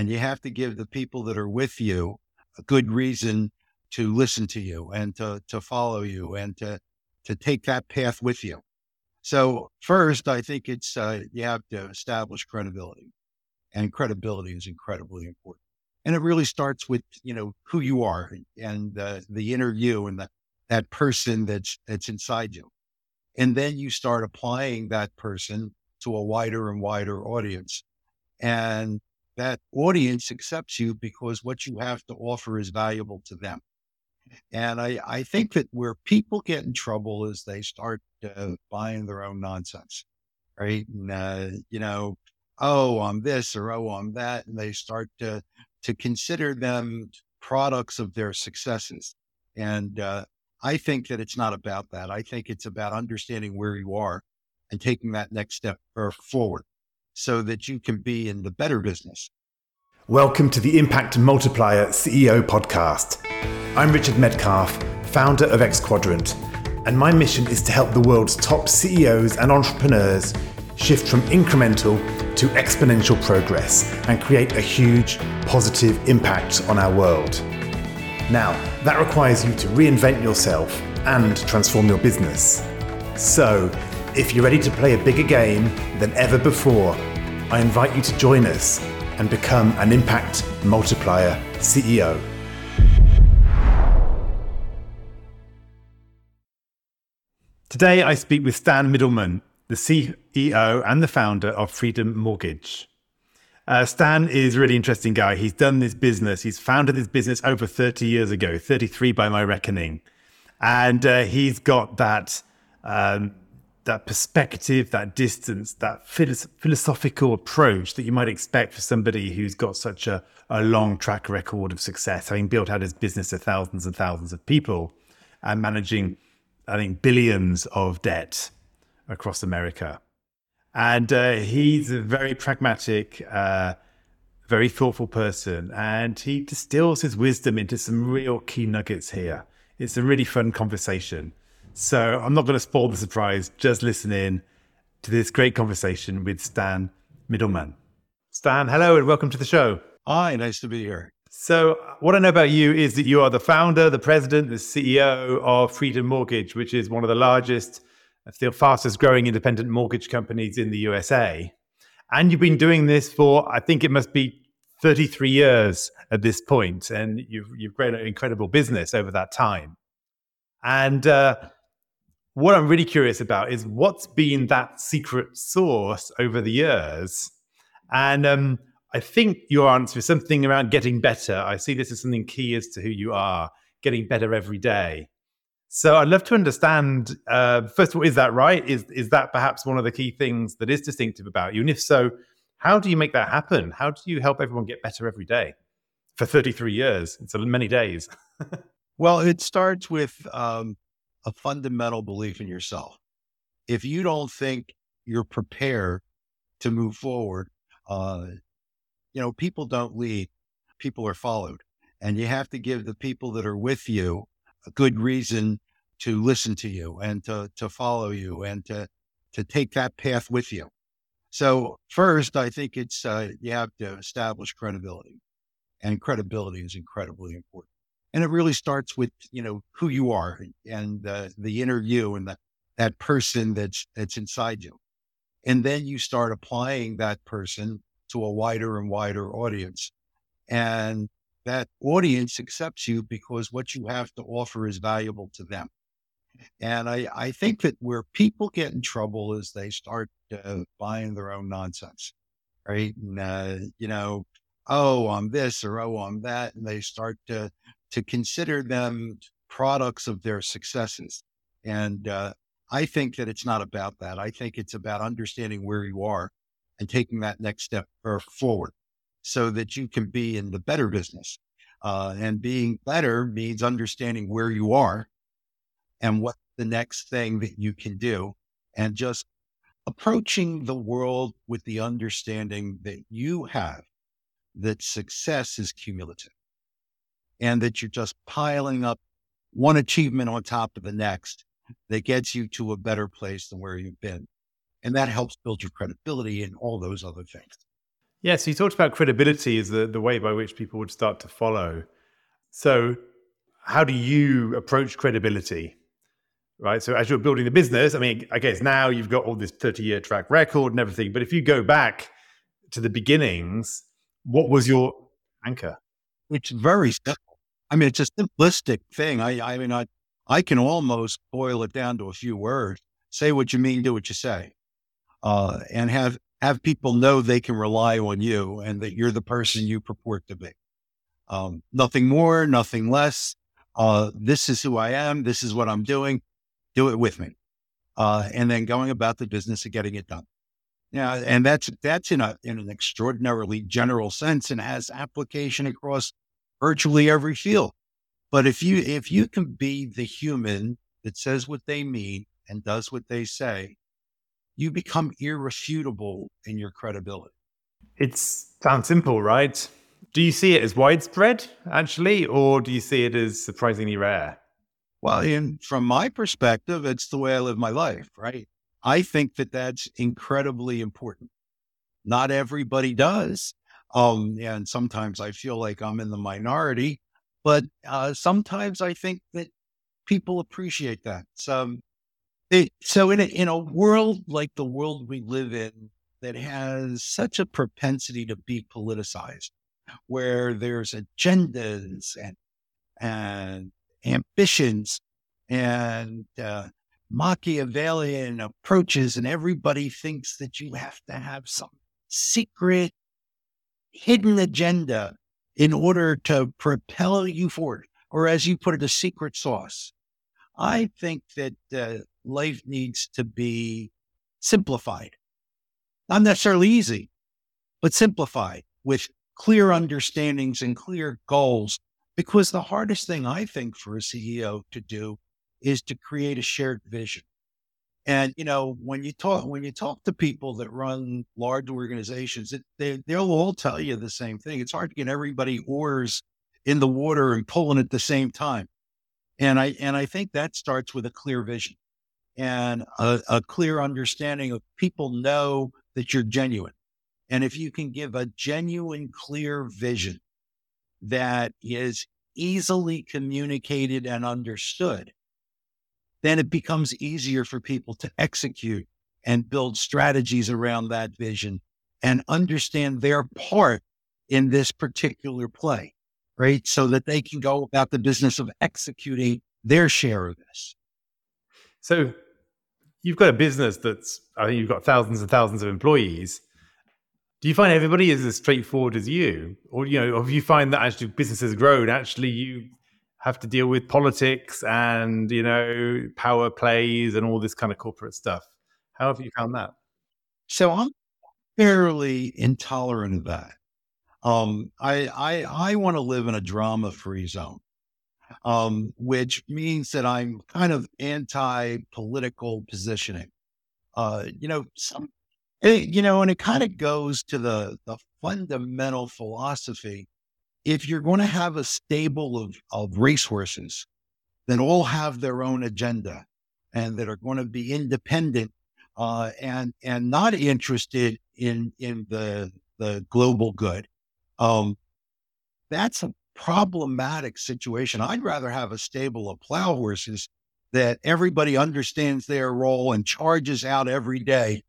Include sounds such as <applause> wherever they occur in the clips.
And you have to give the people that are with you a good reason to listen to you and to, to follow you and to, to take that path with you. So first, I think it's, uh, you have to establish credibility and credibility is incredibly important. And it really starts with, you know, who you are and uh, the interview and the, that person that's, that's inside you. And then you start applying that person to a wider and wider audience. And that audience accepts you because what you have to offer is valuable to them. And I, I think that where people get in trouble is they start uh, buying their own nonsense, right? And, uh, you know, oh, I'm this or oh, I'm that. And they start to, to consider them products of their successes. And uh, I think that it's not about that. I think it's about understanding where you are and taking that next step forward so that you can be in the better business. Welcome to the Impact Multiplier CEO podcast. I'm Richard Medcalf, founder of X Quadrant, and my mission is to help the world's top CEOs and entrepreneurs shift from incremental to exponential progress and create a huge positive impact on our world. Now, that requires you to reinvent yourself and transform your business. So, if you're ready to play a bigger game than ever before, I invite you to join us and become an impact multiplier CEO. Today, I speak with Stan Middleman, the CEO and the founder of Freedom Mortgage. Uh, Stan is a really interesting guy. He's done this business. He's founded this business over 30 years ago, 33 by my reckoning. And uh, he's got that, um, that perspective, that distance, that philosophical approach that you might expect for somebody who's got such a, a long track record of success, having built out his business to thousands and thousands of people and managing, I think, billions of debt across America. And uh, he's a very pragmatic, uh, very thoughtful person. And he distills his wisdom into some real key nuggets here. It's a really fun conversation. So I'm not going to spoil the surprise. Just listen in to this great conversation with Stan Middleman. Stan, hello and welcome to the show. Hi, nice to be here. So, what I know about you is that you are the founder, the president, the CEO of Freedom Mortgage, which is one of the largest the fastest growing independent mortgage companies in the USA. And you've been doing this for, I think it must be 33 years at this point, and you've, you've grown an incredible business over that time. And uh, what I'm really curious about is what's been that secret sauce over the years? And um, I think your answer is something around getting better. I see this as something key as to who you are, getting better every day. So I'd love to understand. Uh, first of all, is that right? Is is that perhaps one of the key things that is distinctive about you? And if so, how do you make that happen? How do you help everyone get better every day for 33 years? It's many days. <laughs> well, it starts with um, a fundamental belief in yourself. If you don't think you're prepared to move forward, uh, you know, people don't lead, people are followed. And you have to give the people that are with you a good reason to listen to you and to, to follow you and to, to take that path with you. So first, I think it's, uh, you have to establish credibility and credibility is incredibly important. And it really starts with, you know, who you are and uh, the interview and the, that person that's, that's inside you. And then you start applying that person to a wider and wider audience. And that audience accepts you because what you have to offer is valuable to them. And I, I think that where people get in trouble is they start uh, buying their own nonsense, right? And, uh, you know, oh, I'm this or oh, I'm that. And they start to, to consider them products of their successes. And uh, I think that it's not about that. I think it's about understanding where you are and taking that next step forward so that you can be in the better business. Uh, and being better means understanding where you are and what the next thing that you can do and just approaching the world with the understanding that you have that success is cumulative and that you're just piling up one achievement on top of the next that gets you to a better place than where you've been. And that helps build your credibility and all those other things. Yeah, so you talked about credibility as the, the way by which people would start to follow. So, how do you approach credibility? Right. So, as you're building the business, I mean, I guess now you've got all this 30 year track record and everything. But if you go back to the beginnings, what was your anchor? It's very simple. I mean, it's a simplistic thing. I, I mean, I, I can almost boil it down to a few words. Say what you mean, do what you say, uh, and have have people know they can rely on you and that you're the person you purport to be. Um, nothing more, nothing less. Uh, this is who I am. This is what I'm doing. Do it with me. Uh, and then going about the business of getting it done. Yeah, and that's that's in a in an extraordinarily general sense and has application across virtually every field. But if you if you can be the human that says what they mean and does what they say, you become irrefutable in your credibility. It sounds simple, right? Do you see it as widespread, actually, or do you see it as surprisingly rare? Well, in, from my perspective, it's the way I live my life, right? I think that that's incredibly important. Not everybody does. Um, and sometimes I feel like I'm in the minority, but uh, sometimes I think that people appreciate that. So, it, so in a, in a world like the world we live in that has such a propensity to be politicized, where there's agendas and and ambitions and uh, Machiavellian approaches, and everybody thinks that you have to have some secret hidden agenda in order to propel you forward, or as you put it, a secret sauce. I think that uh, life needs to be simplified, not necessarily easy, but simplified with clear understandings and clear goals. Because the hardest thing I think for a CEO to do is to create a shared vision. And you know, when you talk when you talk to people that run large organizations, it, they they'll all tell you the same thing. It's hard to get everybody oars in the water and pulling at the same time. And I and I think that starts with a clear vision and a, a clear understanding of people know that you're genuine. And if you can give a genuine, clear vision that is easily communicated and understood, then it becomes easier for people to execute and build strategies around that vision and understand their part in this particular play, right? So that they can go about the business of executing their share of this. So you've got a business that's, I think you've got thousands and thousands of employees. Do you find everybody is as straightforward as you? Or, you know, or if you find that actually business has grown, actually you have to deal with politics and you know power plays and all this kind of corporate stuff. How have you found that? So I'm fairly intolerant of that. Um, I I I want to live in a drama free zone, um, which means that I'm kind of anti political positioning. Uh, you know, some, it, you know, and it kind of goes to the the fundamental philosophy if you're going to have a stable of, of racehorses that all have their own agenda and that are going to be independent uh, and and not interested in in the the global good, um, that's a problematic situation. I'd rather have a stable of plow horses that everybody understands their role and charges out every day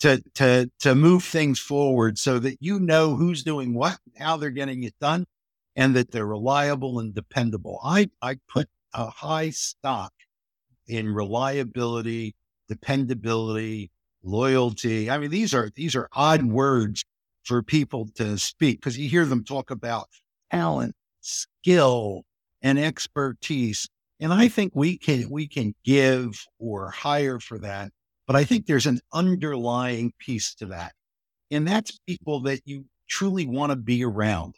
to to to move things forward so that you know who's doing what, how they're getting it done, and that they're reliable and dependable. I I put a high stock in reliability, dependability, loyalty. I mean, these are these are odd words for people to speak because you hear them talk about talent, skill, and expertise. And I think we can we can give or hire for that but I think there's an underlying piece to that. And that's people that you truly want to be around.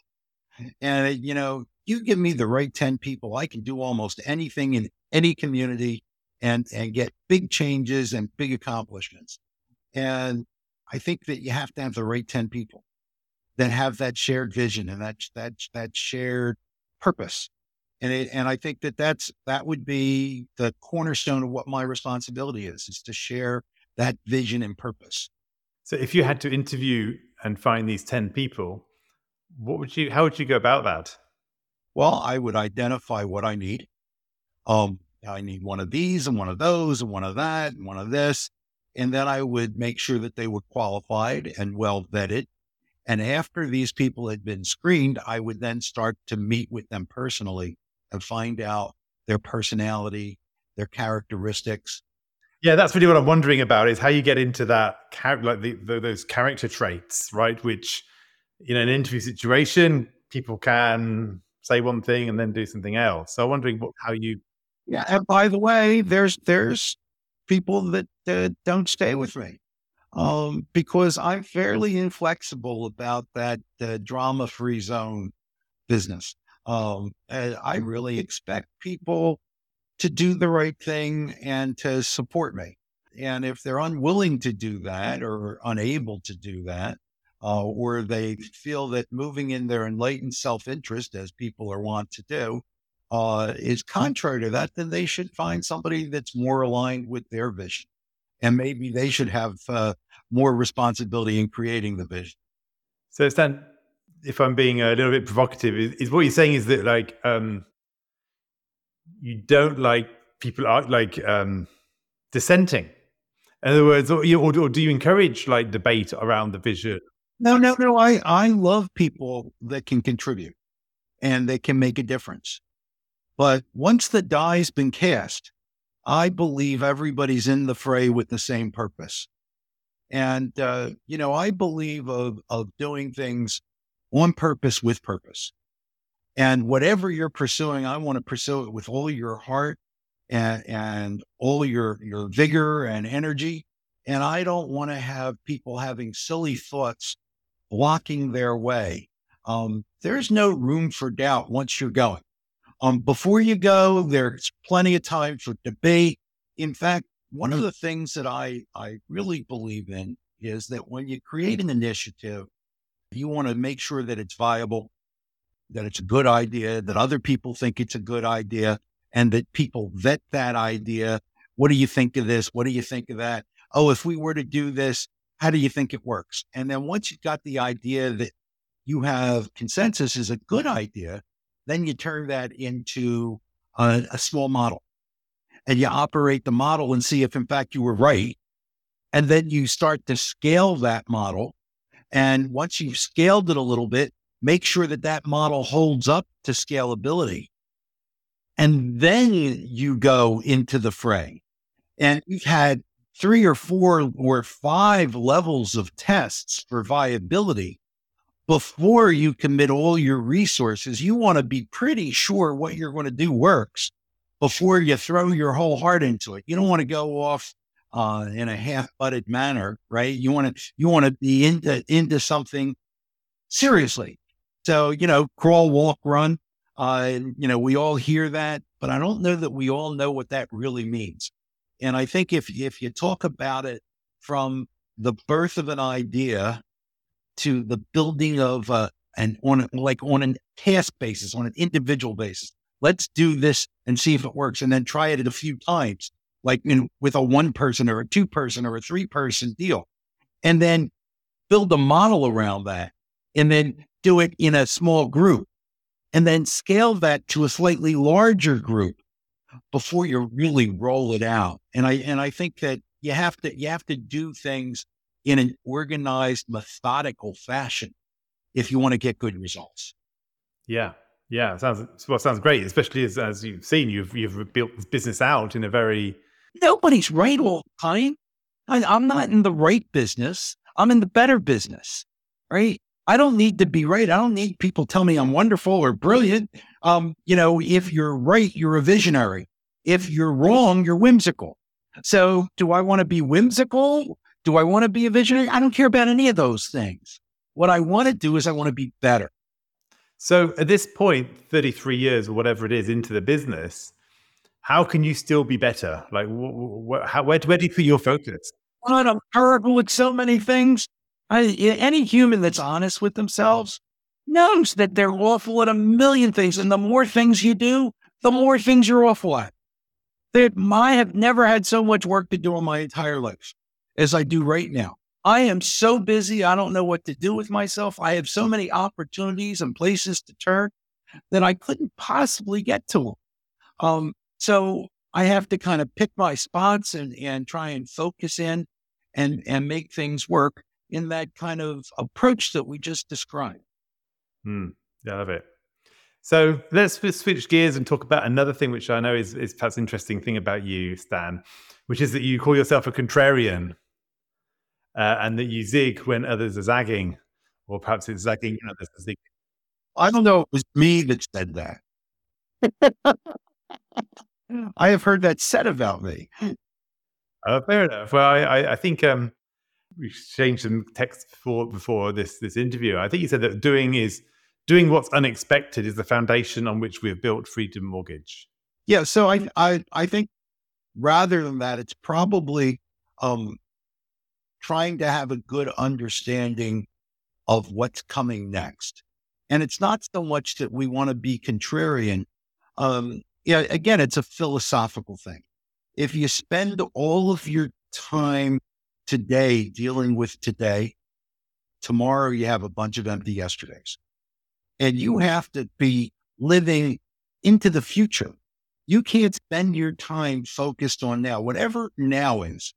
And, uh, you know, you give me the right 10 people, I can do almost anything in any community and, and get big changes and big accomplishments. And I think that you have to have the right 10 people that have that shared vision and that, that, that shared purpose. And it, and I think that that's, that would be the cornerstone of what my responsibility is, is to share that vision and purpose. So if you had to interview and find these 10 people, what would you, how would you go about that? Well, I would identify what I need. Um, I need one of these and one of those and one of that and one of this. And then I would make sure that they were qualified and well vetted. And after these people had been screened, I would then start to meet with them personally and find out their personality, their characteristics. Yeah, that's really what I'm wondering about is how you get into that, like the, the, those character traits, right? Which, in an interview situation, people can say one thing and then do something else. So I'm wondering what, how you. Yeah, and by the way, there's there's people that uh, don't stay with me um, because I'm fairly inflexible about that uh, drama free zone business. Um, I really expect people to do the right thing and to support me. And if they're unwilling to do that or unable to do that, uh, or they feel that moving in their enlightened self interest, as people are wont to do, uh, is contrary to that, then they should find somebody that's more aligned with their vision. And maybe they should have uh, more responsibility in creating the vision. So, Stan, if I'm being a little bit provocative, is, is what you're saying is that like um, you don't like people are like um, dissenting. In other words, or, or, or do you encourage like debate around the vision? No, no, no. I, I love people that can contribute and they can make a difference. But once the die's been cast, I believe everybody's in the fray with the same purpose. And, uh, you know, I believe of, of doing things on purpose with purpose. And whatever you're pursuing, I want to pursue it with all your heart and, and all your, your vigor and energy. And I don't want to have people having silly thoughts blocking their way. Um, there's no room for doubt once you're going. Um, before you go, there's plenty of time for debate. In fact, one of the things that I, I really believe in is that when you create an initiative, you want to make sure that it's viable that it's a good idea, that other people think it's a good idea, and that people vet that idea. What do you think of this? What do you think of that? Oh, if we were to do this, how do you think it works? And then once you've got the idea that you have consensus is a good idea, then you turn that into a, a small model and you operate the model and see if in fact you were right. And then you start to scale that model. And once you've scaled it a little bit, make sure that that model holds up to scalability. And then you go into the fray. And you've had three or four or five levels of tests for viability before you commit all your resources. You want to be pretty sure what you're going to do works before you throw your whole heart into it. You don't want to go off uh, in a half-butted manner, right? You want to you want to be into into something seriously. So, you know, crawl, walk, run. Uh, you know, we all hear that, but I don't know that we all know what that really means. And I think if if you talk about it from the birth of an idea to the building of uh, and on like on a task basis, on an individual basis, let's do this and see if it works, and then try it a few times, like in, with a one person or a two person or a three person deal, and then build a model around that, and then do it in a small group and then scale that to a slightly larger group before you really roll it out. And I and I think that you have to you have to do things in an organized, methodical fashion if you want to get good results. Yeah. Yeah, sounds well. Sounds great, especially as, as you've seen, you've you've built this business out in a very nobody's right all the time. I, I'm not in the right business. I'm in the better business, right? I don't need to be right. I don't need people tell me I'm wonderful or brilliant. Um, you know, if you're right, you're a visionary. If you're wrong, you're whimsical. So, do I want to be whimsical? Do I want to be a visionary? I don't care about any of those things. What I want to do is I want to be better. So, at this point, 33 years or whatever it is into the business, how can you still be better? Like, wh- wh- how, where, where do you put your focus? God, I'm terrible at so many things. I, any human that's honest with themselves knows that they're awful at a million things. And the more things you do, the more things you're awful at. That I have never had so much work to do in my entire life as I do right now. I am so busy. I don't know what to do with myself. I have so many opportunities and places to turn that I couldn't possibly get to them. Um, so I have to kind of pick my spots and, and try and focus in and, and make things work in that kind of approach that we just described. Mm, yeah, I love it. So let's switch gears and talk about another thing, which I know is, is perhaps an interesting thing about you, Stan, which is that you call yourself a contrarian uh, and that you zig when others are zagging, or perhaps it's zagging when others are zigging. I don't know. It was me that said that. <laughs> I have heard that said about me. Uh, fair enough. Well, I, I, I think um, we exchanged some text before before this this interview. I think you said that doing is doing what's unexpected is the foundation on which we have built Freedom Mortgage. Yeah. So I I I think rather than that, it's probably um, trying to have a good understanding of what's coming next. And it's not so much that we want to be contrarian. Um, yeah, again, it's a philosophical thing. If you spend all of your time today dealing with today, tomorrow you have a bunch of empty yesterdays. And you mm-hmm. have to be living into the future. You can't spend your time focused on now, whatever now is.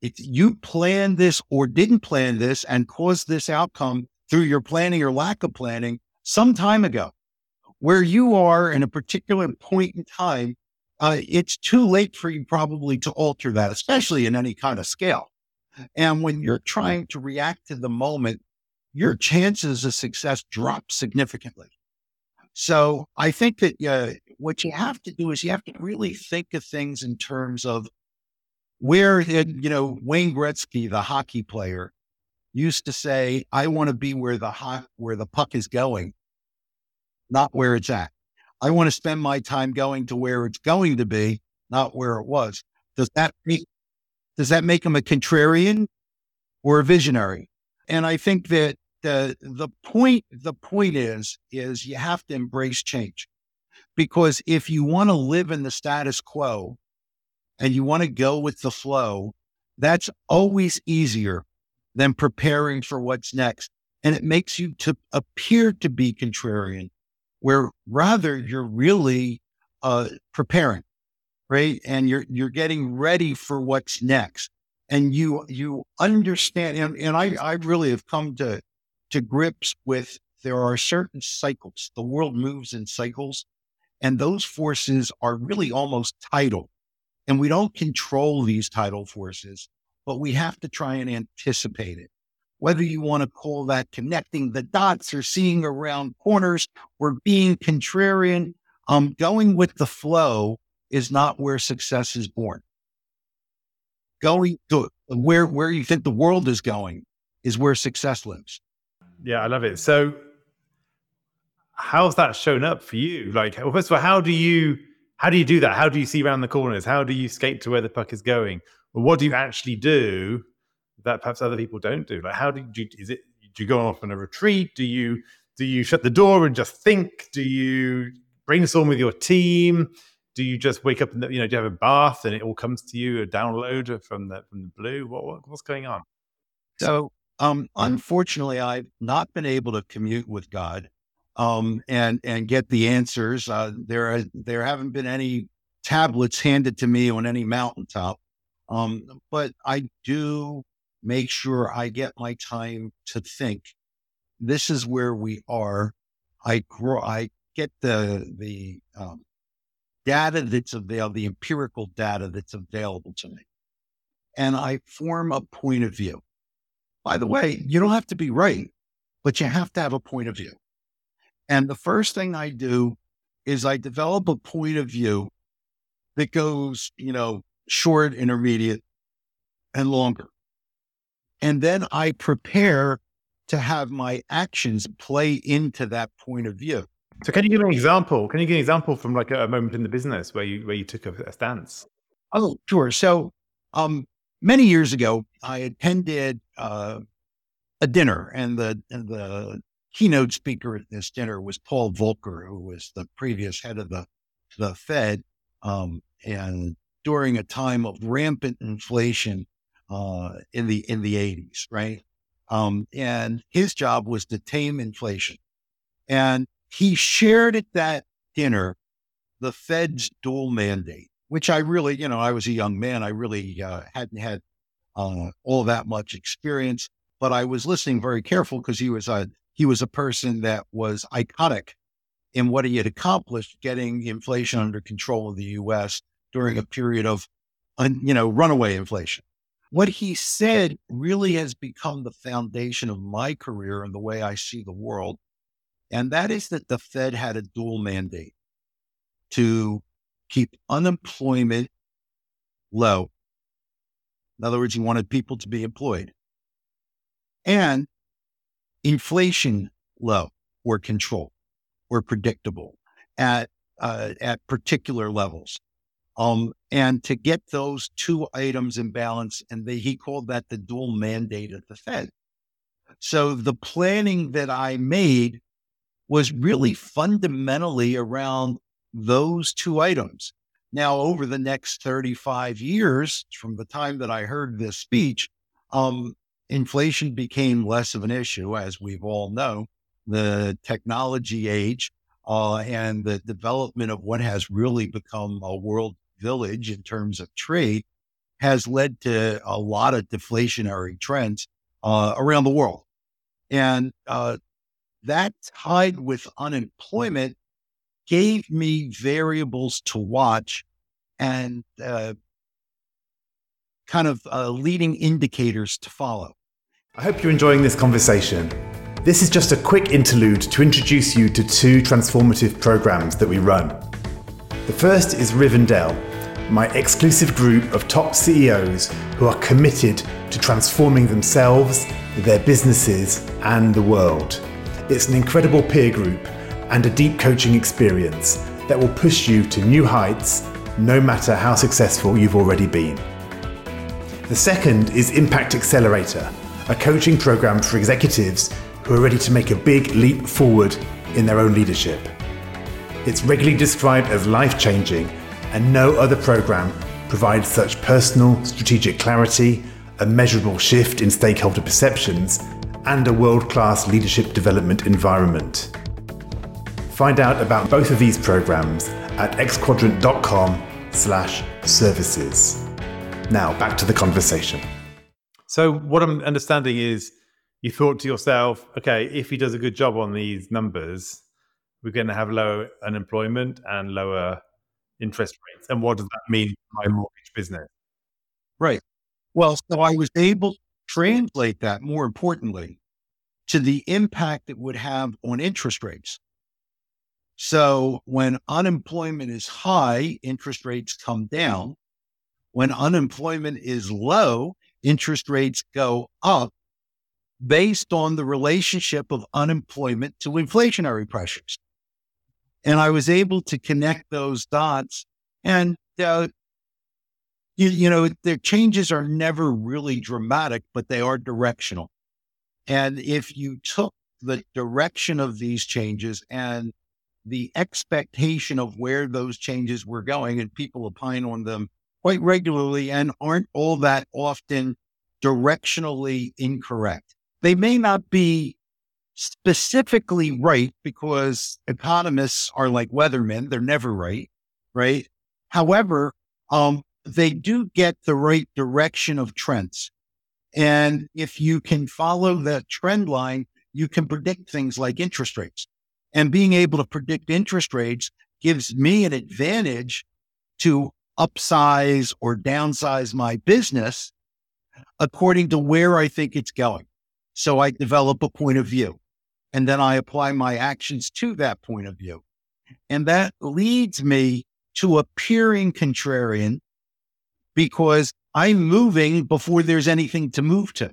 If you planned this or didn't plan this and caused this outcome through your planning or lack of planning some time ago, where you are in a particular point in time, uh, it's too late for you probably to alter that, especially in any kind of scale. And when you're trying to react to the moment, your chances of success drop significantly. So I think that uh, what you have to do is you have to really think of things in terms of where, you know, Wayne Gretzky, the hockey player, used to say, I want to be where the ho- where the puck is going, not where it's at. I want to spend my time going to where it's going to be, not where it was. Does that make, does that make him a contrarian or a visionary? And I think that the the point the point is is you have to embrace change because if you want to live in the status quo and you want to go with the flow that's always easier than preparing for what's next and it makes you to appear to be contrarian where rather you're really uh, preparing right and you're you're getting ready for what's next and you you understand and, and I, I really have come to to grips with there are certain cycles. The world moves in cycles, and those forces are really almost tidal. And we don't control these tidal forces, but we have to try and anticipate it. Whether you want to call that connecting the dots or seeing around corners or being contrarian, um, going with the flow is not where success is born. Going to where, where you think the world is going is where success lives. Yeah, I love it. So, how's that shown up for you? Like, first of all, how do you how do you do that? How do you see around the corners? How do you skate to where the puck is going? What do you actually do that perhaps other people don't do? Like, how do you is it? Do you go off on a retreat? Do you do you shut the door and just think? Do you brainstorm with your team? Do you just wake up and you know do you have a bath and it all comes to you a download from the from the blue? What, what what's going on? So um, unfortunately, I've not been able to commute with God um, and and get the answers. Uh, there are, there haven't been any tablets handed to me on any mountaintop, um, but I do make sure I get my time to think. This is where we are. I grow. I get the the um, data that's available, the empirical data that's available to me, and I form a point of view. By the way, you don't have to be right, but you have to have a point of view. And the first thing I do is I develop a point of view that goes, you know, short, intermediate, and longer. And then I prepare to have my actions play into that point of view. So can you give an example? Can you give an example from like a moment in the business where you where you took a, a stance? Oh, sure. So um many years ago, I attended uh, a dinner, and the and the keynote speaker at this dinner was Paul Volcker, who was the previous head of the the Fed. Um, and during a time of rampant inflation, uh, in the in the 80s, right? Um, and his job was to tame inflation. And he shared at that dinner the Fed's dual mandate, which I really, you know, I was a young man. I really uh, hadn't had uh, all that much experience, but I was listening very careful because he was a he was a person that was iconic in what he had accomplished, getting inflation under control in the U.S. during a period of, you know, runaway inflation. What he said really has become the foundation of my career and the way I see the world. And that is that the Fed had a dual mandate to keep unemployment low. In other words, he wanted people to be employed and inflation low or controlled or predictable at uh, at particular levels. Um, and to get those two items in balance, and they, he called that the dual mandate of the Fed. So the planning that I made was really fundamentally around those two items. Now, over the next 35 years, from the time that I heard this speech, um, inflation became less of an issue, as we've all know. The technology age uh, and the development of what has really become a world village in terms of trade has led to a lot of deflationary trends uh, around the world. And uh, that tied with unemployment gave me variables to watch and uh, kind of uh, leading indicators to follow. I hope you're enjoying this conversation. This is just a quick interlude to introduce you to two transformative programs that we run. The first is Rivendell, my exclusive group of top CEOs who are committed to transforming themselves, their businesses, and the world. It's an incredible peer group and a deep coaching experience that will push you to new heights no matter how successful you've already been. The second is Impact Accelerator, a coaching program for executives who are ready to make a big leap forward in their own leadership. It's regularly described as life changing, and no other program provides such personal strategic clarity, a measurable shift in stakeholder perceptions, and a world class leadership development environment. Find out about both of these programs at xquadrant.com slash services. Now back to the conversation. So what I'm understanding is you thought to yourself, okay, if he does a good job on these numbers, we're going to have lower unemployment and lower interest rates. And what does that mean for my mortgage business? Right. Well, so I was able to translate that more importantly to the impact it would have on interest rates. So when unemployment is high, interest rates come down. When unemployment is low, interest rates go up based on the relationship of unemployment to inflationary pressures. And I was able to connect those dots and, uh, you, you know, their changes are never really dramatic, but they are directional. And if you took the direction of these changes and the expectation of where those changes were going, and people opine on them quite regularly and aren't all that often directionally incorrect. They may not be specifically right because economists are like weathermen, they're never right, right? However, um, they do get the right direction of trends. And if you can follow that trend line, you can predict things like interest rates. And being able to predict interest rates gives me an advantage to upsize or downsize my business according to where I think it's going. So I develop a point of view and then I apply my actions to that point of view. And that leads me to appearing contrarian because I'm moving before there's anything to move to.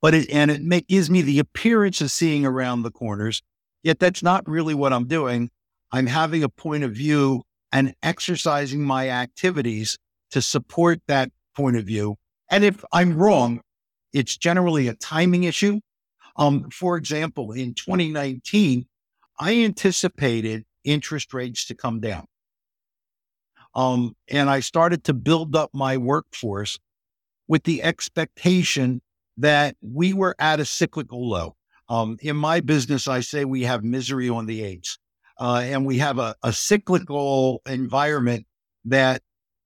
But it, and it gives me the appearance of seeing around the corners Yet that's not really what I'm doing. I'm having a point of view and exercising my activities to support that point of view. And if I'm wrong, it's generally a timing issue. Um, for example, in 2019, I anticipated interest rates to come down. Um, and I started to build up my workforce with the expectation that we were at a cyclical low. Um, in my business, I say we have misery on the eights, uh, and we have a, a cyclical environment that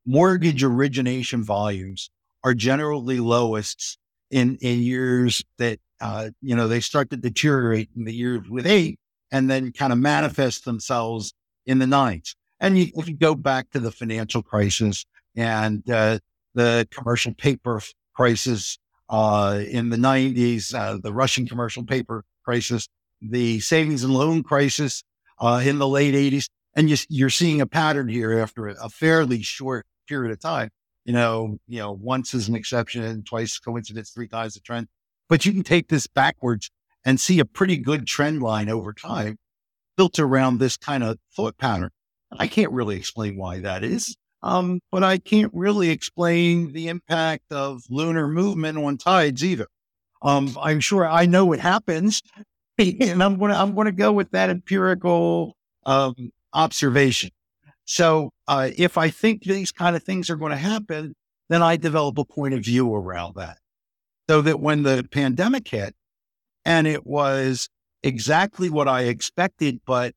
mortgage origination volumes are generally lowest in in years that uh, you know they start to deteriorate in the years with eight, and then kind of manifest themselves in the nines. And you, if you go back to the financial crisis and uh, the commercial paper crisis uh, in the 90s, uh, the Russian commercial paper crisis, the savings and loan crisis uh, in the late 80s. And you, are seeing a pattern here after a, fairly short period of time. You know, you know, once is an exception, and twice coincidence, three times a trend. But you can take this backwards and see a pretty good trend line over time built around this kind of thought pattern. I can't really explain why that is. Um, but I can't really explain the impact of lunar movement on tides either. Um, I'm sure I know it happens, <laughs> and I'm gonna I'm gonna go with that empirical um, observation. So uh, if I think these kind of things are going to happen, then I develop a point of view around that. So that when the pandemic hit, and it was exactly what I expected, but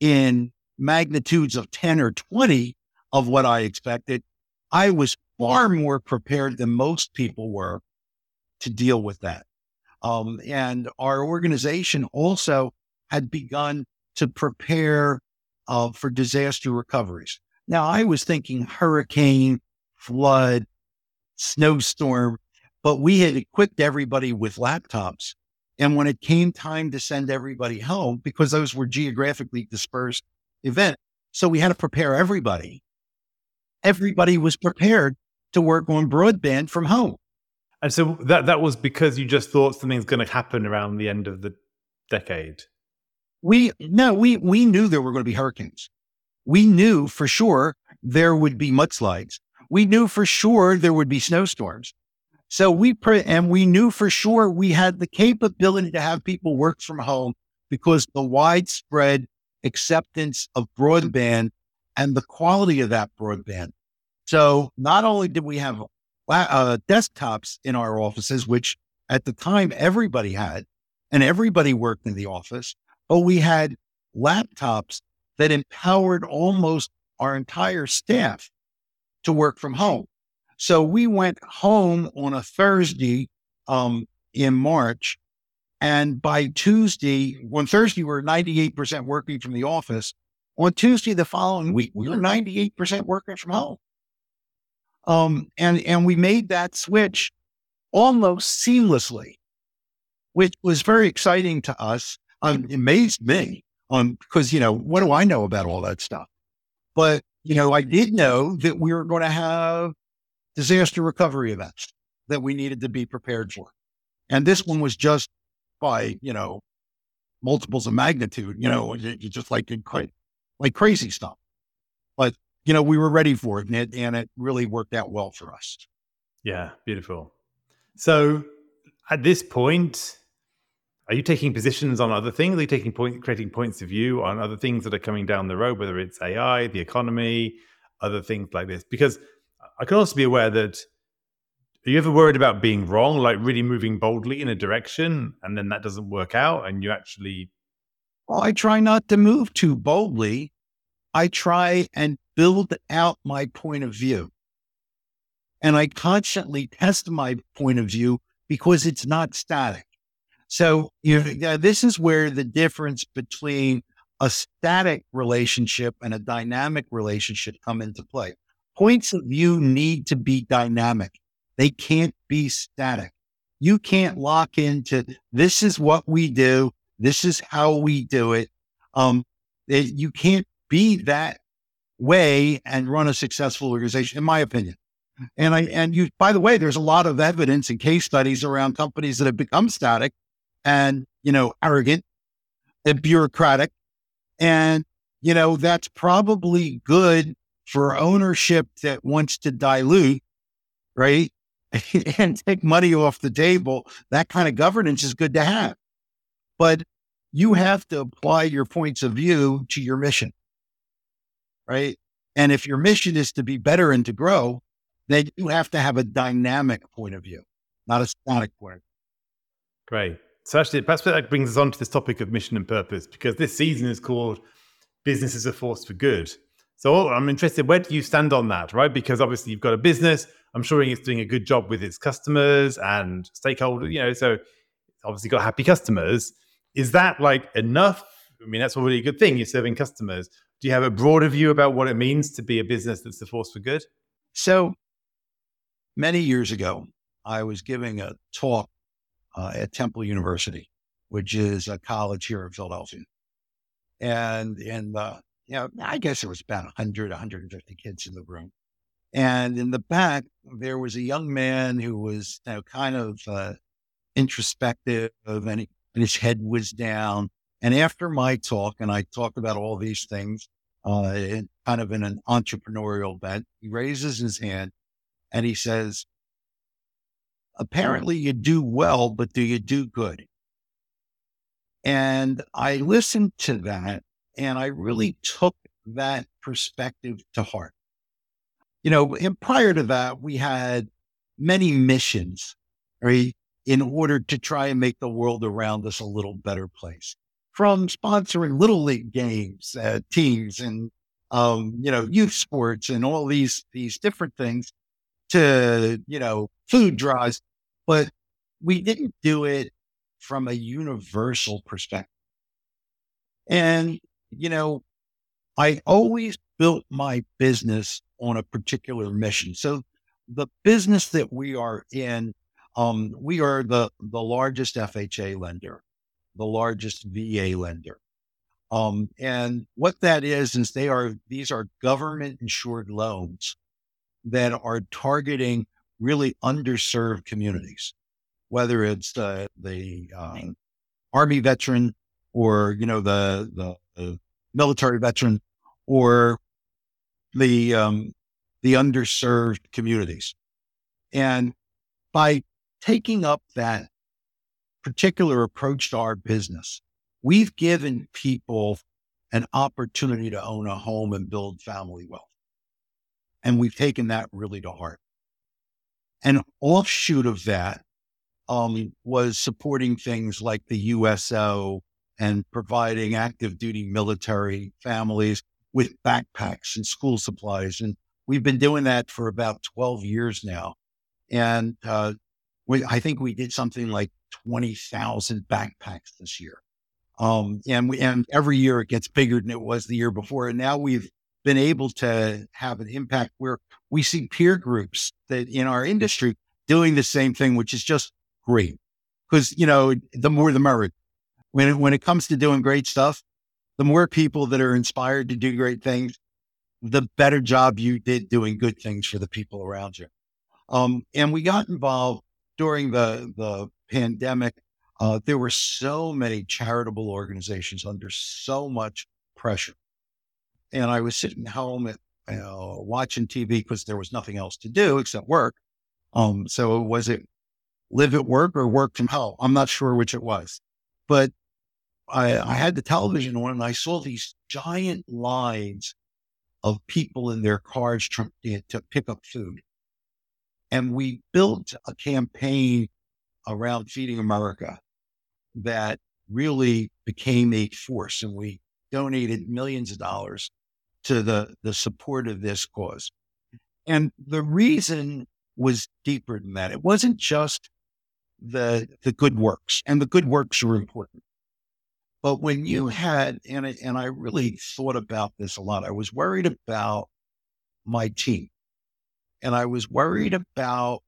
in magnitudes of 10 or 20, of what I expected. I was far more prepared than most people were to deal with that. Um, and our organization also had begun to prepare uh, for disaster recoveries. Now, I was thinking hurricane, flood, snowstorm, but we had equipped everybody with laptops. And when it came time to send everybody home, because those were geographically dispersed events, so we had to prepare everybody everybody was prepared to work on broadband from home. And so that that was because you just thought something's going to happen around the end of the decade. We no, we we knew there were going to be hurricanes. We knew for sure there would be mudslides. We knew for sure there would be snowstorms. So we pre- and we knew for sure we had the capability to have people work from home because the widespread acceptance of broadband and the quality of that broadband. So not only did we have uh, desktops in our offices, which at the time everybody had, and everybody worked in the office, but we had laptops that empowered almost our entire staff to work from home. So we went home on a Thursday um, in March. And by Tuesday, on Thursday, we we're 98% working from the office. On Tuesday, the following week, we were 98% working from home. Um, and, and we made that switch almost seamlessly, which was very exciting to us. Um, it amazed me um, because, you know, what do I know about all that stuff? But, you know, I did know that we were going to have disaster recovery events that we needed to be prepared for. And this one was just by, you know, multiples of magnitude, you know, just like quite like crazy stuff. But, you know, we were ready for it and it, and it really worked out well for us. Yeah, beautiful. So at this point, are you taking positions on other things? Are you taking point, creating points of view on other things that are coming down the road, whether it's AI, the economy, other things like this? Because I can also be aware that are you ever worried about being wrong, like really moving boldly in a direction and then that doesn't work out and you actually well, I try not to move too boldly. I try and build out my point of view. And I constantly test my point of view because it's not static. So you know, this is where the difference between a static relationship and a dynamic relationship come into play. Points of view need to be dynamic. They can't be static. You can't lock into this is what we do. This is how we do it. Um, it, you can't be that way and run a successful organization, in my opinion. And I and you, by the way, there's a lot of evidence and case studies around companies that have become static and you know arrogant and bureaucratic, and you know that's probably good for ownership that wants to dilute, right, <laughs> and take money off the table. That kind of governance is good to have but you have to apply your points of view to your mission. Right. And if your mission is to be better and to grow, then you have to have a dynamic point of view, not a static point. Great. So actually, perhaps that brings us on to this topic of mission and purpose, because this season is called Business is a Force for Good. So I'm interested, where do you stand on that, right? Because obviously you've got a business. I'm sure it's doing a good job with its customers and stakeholders, you know, so obviously got happy customers. Is that like enough? I mean, that's already a good thing. You're serving customers. Do you have a broader view about what it means to be a business that's a force for good? So many years ago, I was giving a talk uh, at Temple University, which is a college here in Philadelphia. And, and, uh, you know, I guess there was about 100, 150 kids in the room. And in the back, there was a young man who was you know, kind of uh, introspective and, he, and his head was down. And after my talk, and I talked about all these things, uh, in, kind of in an entrepreneurial bent, he raises his hand and he says, apparently you do well, but do you do good? And I listened to that and I really took that perspective to heart. You know, and prior to that, we had many missions, right? In order to try and make the world around us a little better place from sponsoring little league games, uh, teams and, um, you know, youth sports and all these, these different things to, you know, food drives but we didn't do it from a universal perspective. And, you know, I always built my business on a particular mission. So the business that we are in, um, we are the, the largest FHA lender, the largest VA lender. Um, and what that is, is they are, these are government insured loans that are targeting really underserved communities, whether it's the, the um, Army veteran or, you know, the, the, the military veteran or the, um, the underserved communities. And by taking up that particular approach to our business, we've given people an opportunity to own a home and build family wealth. And we've taken that really to heart. An offshoot of that um, was supporting things like the USO and providing active duty military families with backpacks and school supplies. And we've been doing that for about 12 years now. And uh, we, I think we did something like 20,000 backpacks this year. Um, and we, and every year it gets bigger than it was the year before. And now we've been able to have an impact where we see peer groups that in our industry doing the same thing, which is just great. Because, you know, the more the merrier. When it, when it comes to doing great stuff, the more people that are inspired to do great things, the better job you did doing good things for the people around you. Um, and we got involved during the, the pandemic. Uh, there were so many charitable organizations under so much pressure and I was sitting home at, uh, watching TV because there was nothing else to do except work. Um, so was it live at work or work from home? I'm not sure which it was, but I, I had the television on and I saw these giant lines of people in their cars trying to pick up food. And we built a campaign around Feeding America that really became a force. And we donated millions of dollars to the, the support of this cause. And the reason was deeper than that. It wasn't just the, the good works, and the good works are important. But when you had, and I, and I really thought about this a lot, I was worried about my team. And I was worried about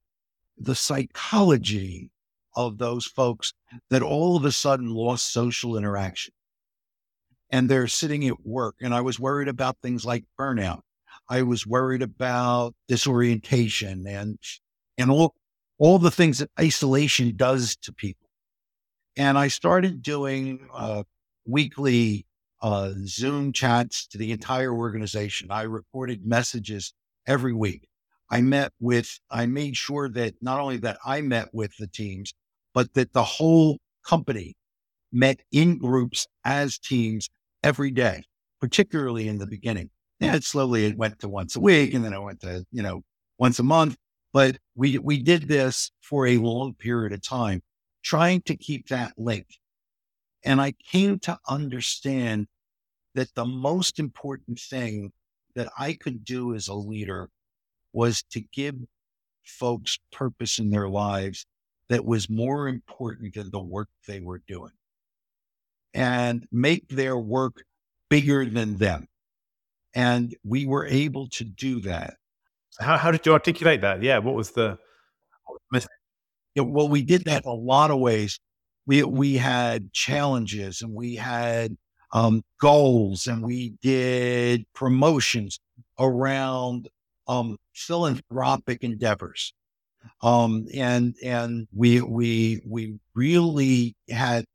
the psychology of those folks that all of a sudden lost social interaction and they're sitting at work. And I was worried about things like burnout. I was worried about disorientation and, and all, all the things that isolation does to people. And I started doing uh, weekly uh, Zoom chats to the entire organization. I recorded messages every week. I met with, I made sure that not only that I met with the teams, but that the whole company met in groups as teams every day, particularly in the beginning. Yeah, slowly it went to once a week and then it went to, you know, once a month, but we, we did this for a long period of time, trying to keep that link. And I came to understand that the most important thing that I could do as a leader was to give folks purpose in their lives that was more important than the work they were doing and make their work bigger than them. And we were able to do that. How, how did you articulate that? Yeah. What was the. Yeah, well, we did that a lot of ways. We, we had challenges and we had um, goals and we did promotions around um, philanthropic endeavors. Um, and, and we, we, we really had,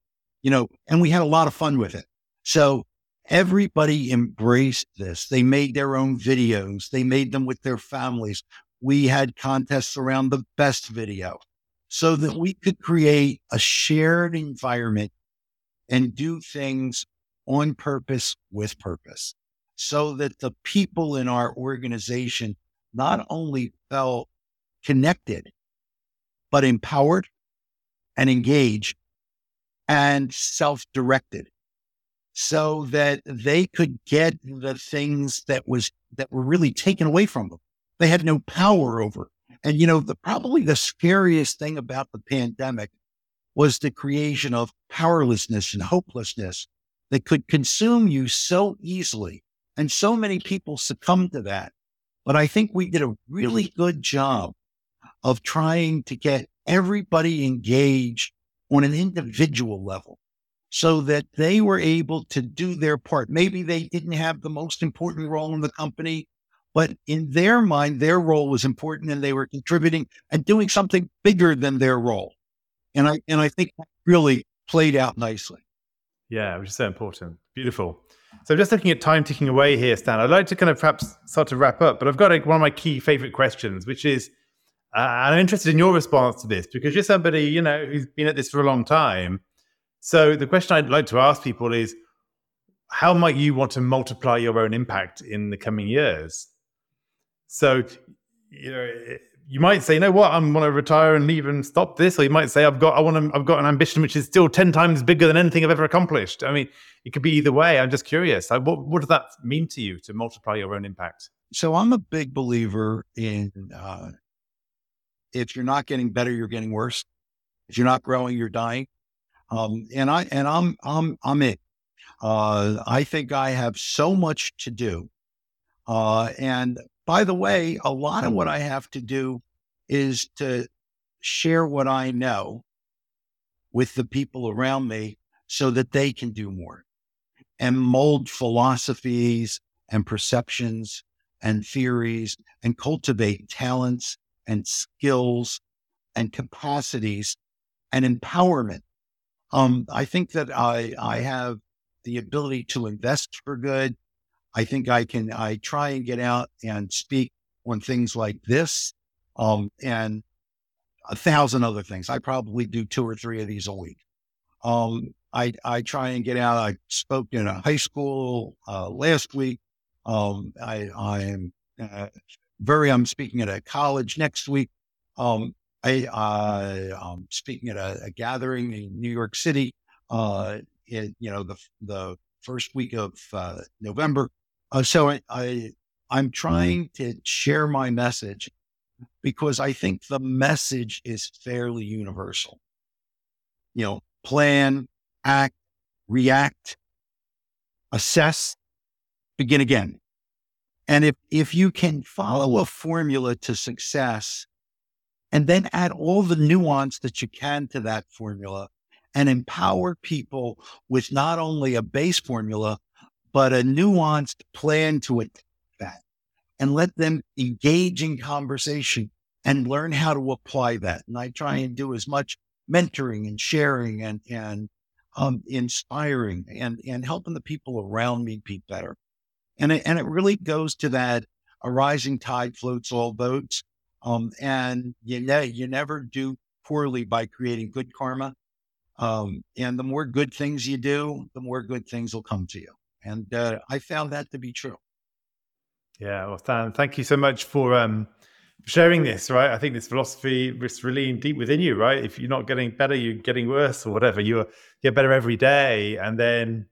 you know, and we had a lot of fun with it. So everybody embraced this. They made their own videos. They made them with their families. We had contests around the best video so that we could create a shared environment and do things on purpose with purpose so that the people in our organization not only felt connected, but empowered and engaged and self directed so that they could get the things that was that were really taken away from them. They had no power over. And you know, the probably the scariest thing about the pandemic was the creation of powerlessness and hopelessness that could consume you so easily. And so many people succumbed to that. But I think we did a really good job of trying to get everybody engaged on an individual level so that they were able to do their part. Maybe they didn't have the most important role in the company, but in their mind, their role was important and they were contributing and doing something bigger than their role. And I, and I think really played out nicely. Yeah, which is so important. Beautiful. So just looking at time ticking away here, Stan, I'd like to kind of perhaps start to wrap up, but I've got a, one of my key favorite questions, which is, uh, I'm interested in your response to this because you're somebody, you know, who's been at this for a long time. So the question I'd like to ask people is, how might you want to multiply your own impact in the coming years? So, you know, you might say, you know what, I'm going to retire and leave and stop this, or you might say, I've got, I want to, I've got an ambition which is still ten times bigger than anything I've ever accomplished. I mean, it could be either way. I'm just curious. Like, what, what does that mean to you to multiply your own impact? So I'm a big believer in uh, if you're not getting better, you're getting worse. If you're not growing, you're dying. Um, and I and I'm I'm I'm it. Uh, I think I have so much to do. Uh, and by the way, a lot of what I have to do is to share what I know with the people around me so that they can do more and mold philosophies and perceptions and theories and cultivate talents and skills and capacities and empowerment. Um, I think that I, I have the ability to invest for good I think I can, I try and get out and speak on things like this um, and a thousand other things. I probably do two or three of these a week. Um, I, I try and get out. I spoke in a high school uh, last week. Um, I, I am uh, very, I'm speaking at a college next week. Um, I, I'm speaking at a, a, gathering in New York City, uh, in, you know, the, the first week of uh, November. Uh, so I, I I'm trying to share my message because I think the message is fairly universal. You know, plan, act, react, assess, begin again. And if, if you can follow a formula to success and then add all the nuance that you can to that formula and empower people with not only a base formula, but a nuanced plan to attack that and let them engage in conversation and learn how to apply that. And I try and do as much mentoring and sharing and, and um, inspiring and, and helping the people around me be better. And it, and it really goes to that a rising tide floats all boats. Um, and you, you never do poorly by creating good karma. Um, and the more good things you do, the more good things will come to you. And uh, I found that to be true. Yeah, well, Stan, thank you so much for um, sharing this, right? I think this philosophy is really deep within you, right? If you're not getting better, you're getting worse or whatever. You get better every day and then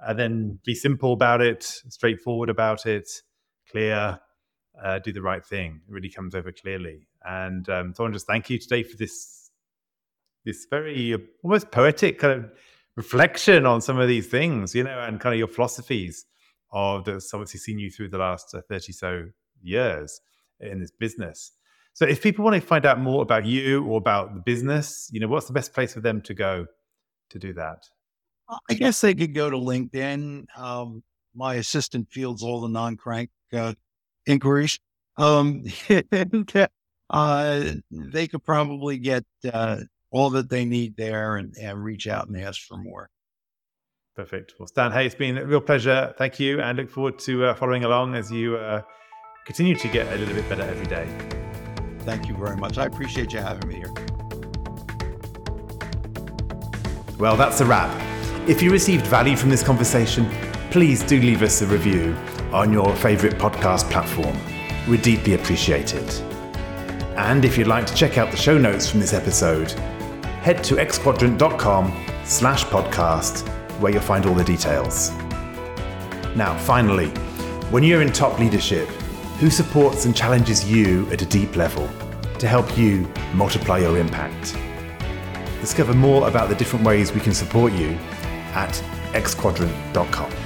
and then be simple about it, straightforward about it, clear, uh, do the right thing. It really comes over clearly. And um, so I want to just thank you today for this this very uh, almost poetic kind of reflection on some of these things, you know, and kind of your philosophies of that's obviously seen you through the last uh, 30 so years in this business. So if people want to find out more about you or about the business, you know, what's the best place for them to go to do that? I guess they could go to LinkedIn. Um, my assistant fields all the non-crank uh, inquiries. Um, <laughs> uh, they could probably get uh, all that they need there and, and reach out and ask for more. Perfect. Well, Stan, hey, it's been a real pleasure. Thank you, and look forward to uh, following along as you uh, continue to get a little bit better every day. Thank you very much. I appreciate you having me here. Well, that's a wrap. If you received value from this conversation, please do leave us a review on your favorite podcast platform. We'd deeply appreciate it. And if you'd like to check out the show notes from this episode, head to xquadrant.com slash podcast where you'll find all the details. Now, finally, when you're in top leadership, who supports and challenges you at a deep level to help you multiply your impact? Discover more about the different ways we can support you at xquadrant.com.